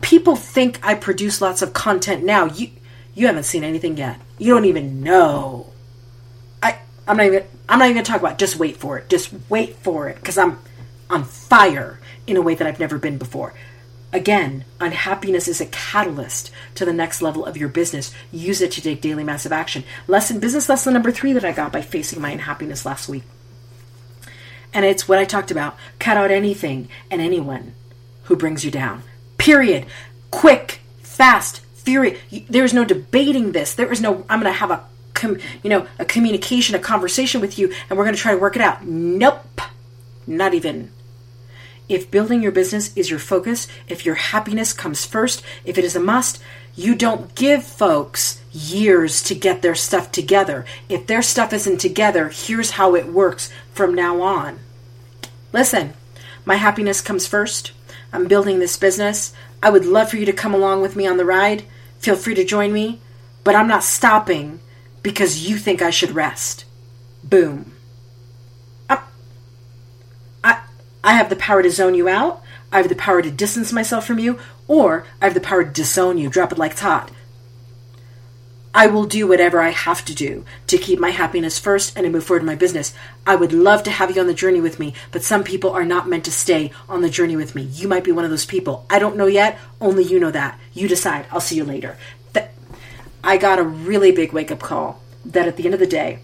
people think I produce lots of content now. You you haven't seen anything yet. You don't even know. I I'm not even I'm not even gonna talk about. It. Just wait for it. Just wait for it because I'm on fire in a way that I've never been before. Again, unhappiness is a catalyst to the next level of your business. Use it to take daily massive action. Lesson business lesson number three that I got by facing my unhappiness last week. And it's what I talked about. Cut out anything and anyone who brings you down. Period. Quick, fast, furious. There's no debating this. There is no, I'm going to have a, com, you know, a communication, a conversation with you, and we're going to try to work it out. Nope. Not even. If building your business is your focus, if your happiness comes first, if it is a must, you don't give folks years to get their stuff together. If their stuff isn't together, here's how it works from now on. Listen, my happiness comes first. I'm building this business. I would love for you to come along with me on the ride. Feel free to join me, but I'm not stopping because you think I should rest. Boom. I, I, have the power to zone you out. I have the power to distance myself from you, or I have the power to disown you, drop it like Todd. I will do whatever I have to do to keep my happiness first and to move forward in my business. I would love to have you on the journey with me, but some people are not meant to stay on the journey with me. You might be one of those people. I don't know yet. Only you know that. You decide. I'll see you later. I got a really big wake up call that at the end of the day,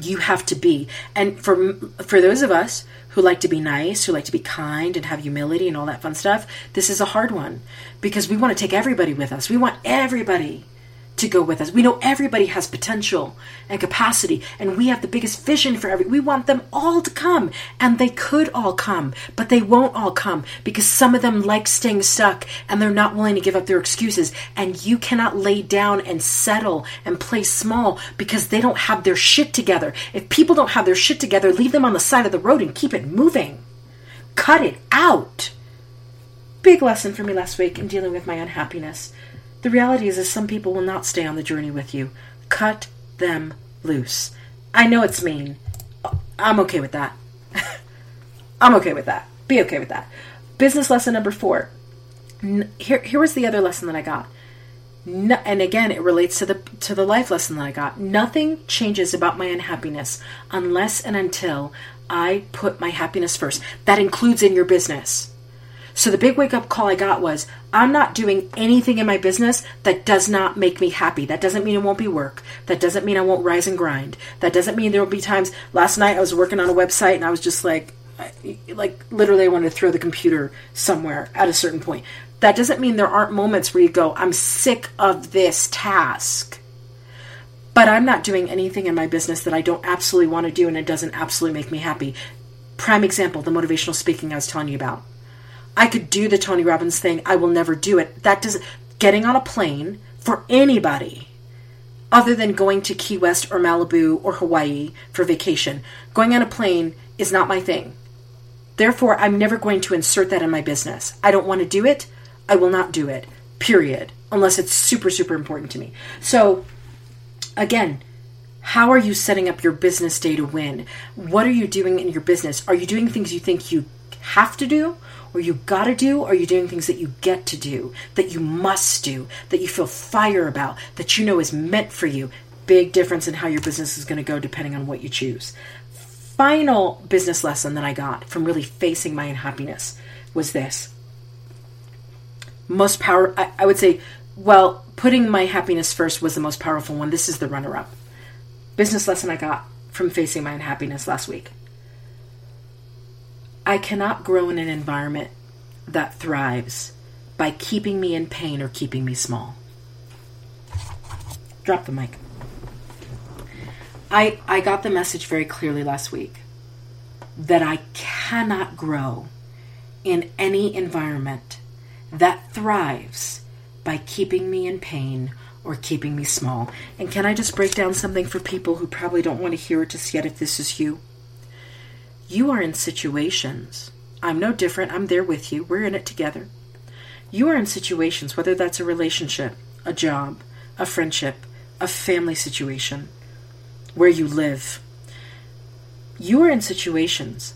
you have to be. And for for those of us who like to be nice, who like to be kind and have humility and all that fun stuff, this is a hard one because we want to take everybody with us. We want everybody to go with us. We know everybody has potential and capacity, and we have the biggest vision for every. We want them all to come, and they could all come, but they won't all come because some of them like staying stuck and they're not willing to give up their excuses. And you cannot lay down and settle and play small because they don't have their shit together. If people don't have their shit together, leave them on the side of the road and keep it moving. Cut it out. Big lesson for me last week in dealing with my unhappiness. The reality is that some people will not stay on the journey with you. Cut them loose. I know it's mean. I'm okay with that. [LAUGHS] I'm okay with that. Be okay with that. Business lesson number four. Here, here was the other lesson that I got. No, and again, it relates to the to the life lesson that I got. Nothing changes about my unhappiness unless and until I put my happiness first. That includes in your business. So the big wake up call I got was I'm not doing anything in my business that does not make me happy. That doesn't mean it won't be work. That doesn't mean I won't rise and grind. That doesn't mean there will be times. Last night I was working on a website and I was just like, like literally I wanted to throw the computer somewhere at a certain point. That doesn't mean there aren't moments where you go, I'm sick of this task. But I'm not doing anything in my business that I don't absolutely want to do and it doesn't absolutely make me happy. Prime example, the motivational speaking I was telling you about. I could do the Tony Robbins thing. I will never do it. That does getting on a plane for anybody other than going to Key West or Malibu or Hawaii for vacation. Going on a plane is not my thing. Therefore, I'm never going to insert that in my business. I don't want to do it. I will not do it. Period. Unless it's super super important to me. So again, how are you setting up your business day to win? What are you doing in your business? Are you doing things you think you have to do or you gotta do, or you doing things that you get to do, that you must do, that you feel fire about, that you know is meant for you. Big difference in how your business is to go depending on what you choose. Final business lesson that I got from really facing my unhappiness was this. Most power, I, I would say, well, putting my happiness first was the most powerful one. This is the runner up. business lesson I got from facing my unhappiness last week. I cannot grow in an environment that thrives by keeping me in pain or keeping me small. Drop the mic. I, I got the message very clearly last week that I cannot grow in any environment that thrives by keeping me in pain or keeping me small. And can I just break down something for people who probably don't want to hear it just yet if this is you? You are in situations. I'm no different. I'm there with you. We're in it together. You are in situations, whether that's a relationship, a job, a friendship, a family situation, where you live. You are in situations,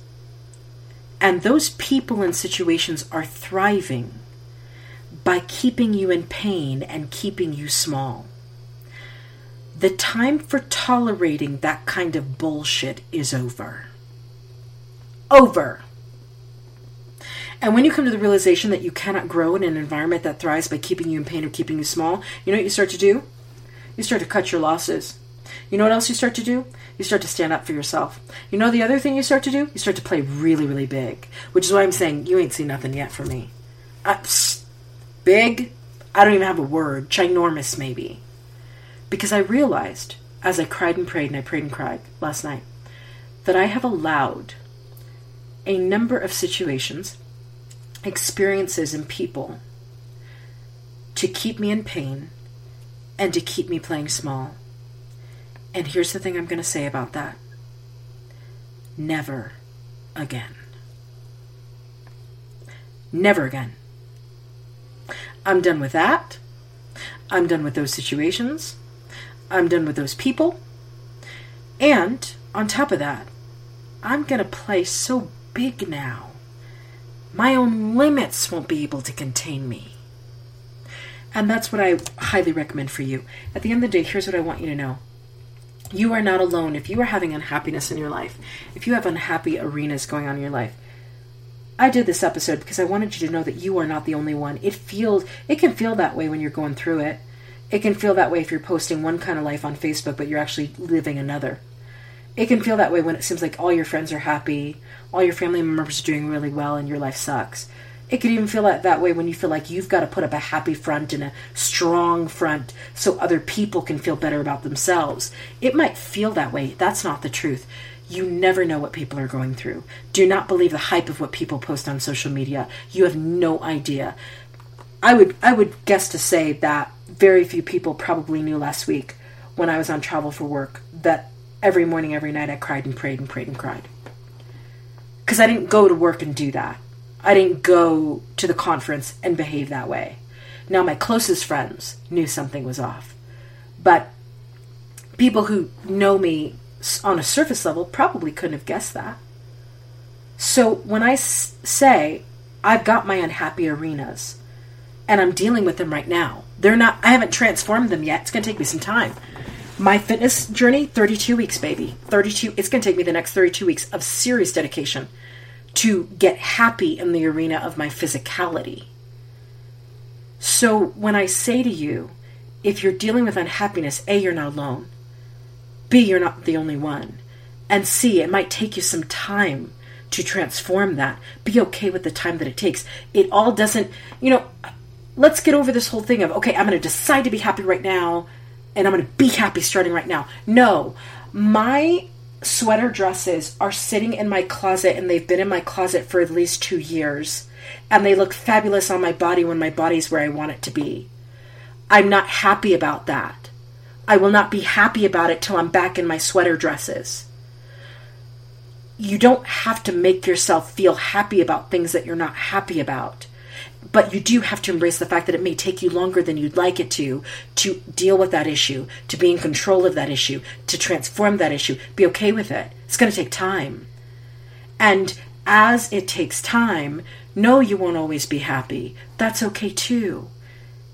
and those people and situations are thriving by keeping you in pain and keeping you small. The time for tolerating that kind of bullshit is over. Over. And when you come to the realization that you cannot grow in an environment that thrives by keeping you in pain or keeping you small, you know what you start to do? You start to cut your losses. You know what else you start to do? You start to stand up for yourself. You know the other thing you start to do? You start to play really, really big. Which is why I'm saying you ain't seen nothing yet for me. Uh, big? I don't even have a word. Ginormous, maybe. Because I realized, as I cried and prayed and I prayed and cried last night, that I have allowed a number of situations experiences and people to keep me in pain and to keep me playing small. And here's the thing I'm going to say about that never again. Never again. I'm done with that. I'm done with those situations. I'm done with those people. And on top of that, I'm going to play so big now my own limits won't be able to contain me. And that's what I highly recommend for you. At the end of the day, here's what I want you to know. You are not alone. If you are having unhappiness in your life, if you have unhappy arenas going on in your life, I did this episode because I wanted you to know that you are not the only one. It feels it can feel that way when you're going through it. It can feel that way if you're posting one kind of life on Facebook but you're actually living another. It can feel that way when it seems like all your friends are happy, all your family members are doing really well, and your life sucks. It could even feel that, that way when you feel like you've got to put up a happy front and a strong front so other people can feel better about themselves. It might feel that way. That's not the truth. You never know what people are going through. Do not believe the hype of what people post on social media. You have no idea. I would I would guess to say that very few people probably knew last week when I was on travel for work that every morning, every night, I cried and prayed and prayed and cried. Because I didn't go to work and do that. I didn't go to the conference and behave that way. Now, my closest friends knew something was off. But people who know me on a surface level probably couldn't have guessed that. So when I s- say I've got my unhappy arenas and I'm dealing with them right now, they're not, I haven't transformed them yet. It's going to take me some time. My fitness journey, 32 weeks, baby. 32. It's going to take me the next 32 weeks of serious dedication to get happy in the arena of my physicality. So when I say to you, if you're dealing with unhappiness, A, you're not alone. B, you're not the only one. And C, it might take you some time to transform that. Be okay with the time that it takes. It all doesn't, you know, let's get over this whole thing of, okay, I'm going to decide to be happy right now and I'm going to be happy starting right now. No, my sweater dresses are sitting in my closet and they've been in my closet for at least two years. And they look fabulous on my body when my body's where I want it to be. I'm not happy about that. I will not be happy about it till I'm back in my sweater dresses. You don't have to make yourself feel happy about things that you're not happy about but you do have to embrace the fact that it may take you longer than you'd like it to to deal with that issue, to be in control of that issue, to transform that issue. Be okay with it. It's going to take time. And as it takes time, no, you won't always be happy. That's okay too.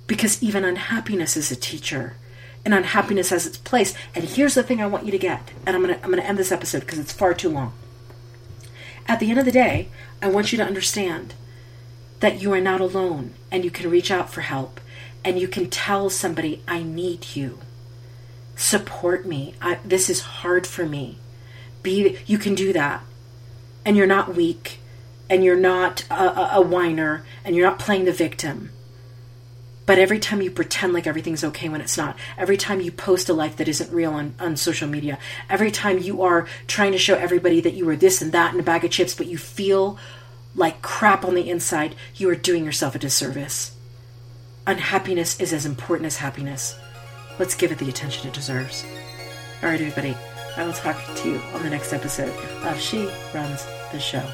Because even unhappiness is a teacher. And unhappiness has its place. And here's the thing I want you to get. And I'm going to I'm to end this episode because it's far too long. At the end of the day, I want you to understand that you are not alone and you can reach out for help and you can tell somebody, I need you. support me. I, this is hard for me. Be you can do that, and you're not weak, and you're not a, a, a whiner, and you're not playing the victim. But every time you pretend like everything's okay when it's not, every time you post a life that isn't real on, on social media, every time you are trying to show everybody that you are this and that in a bag of chips, but you feel like crap on the inside, you are doing yourself a disservice. Unhappiness is as important as happiness. Let's give it the attention it deserves. All right, everybody, I will talk to you on the next episode of She Runs the Show.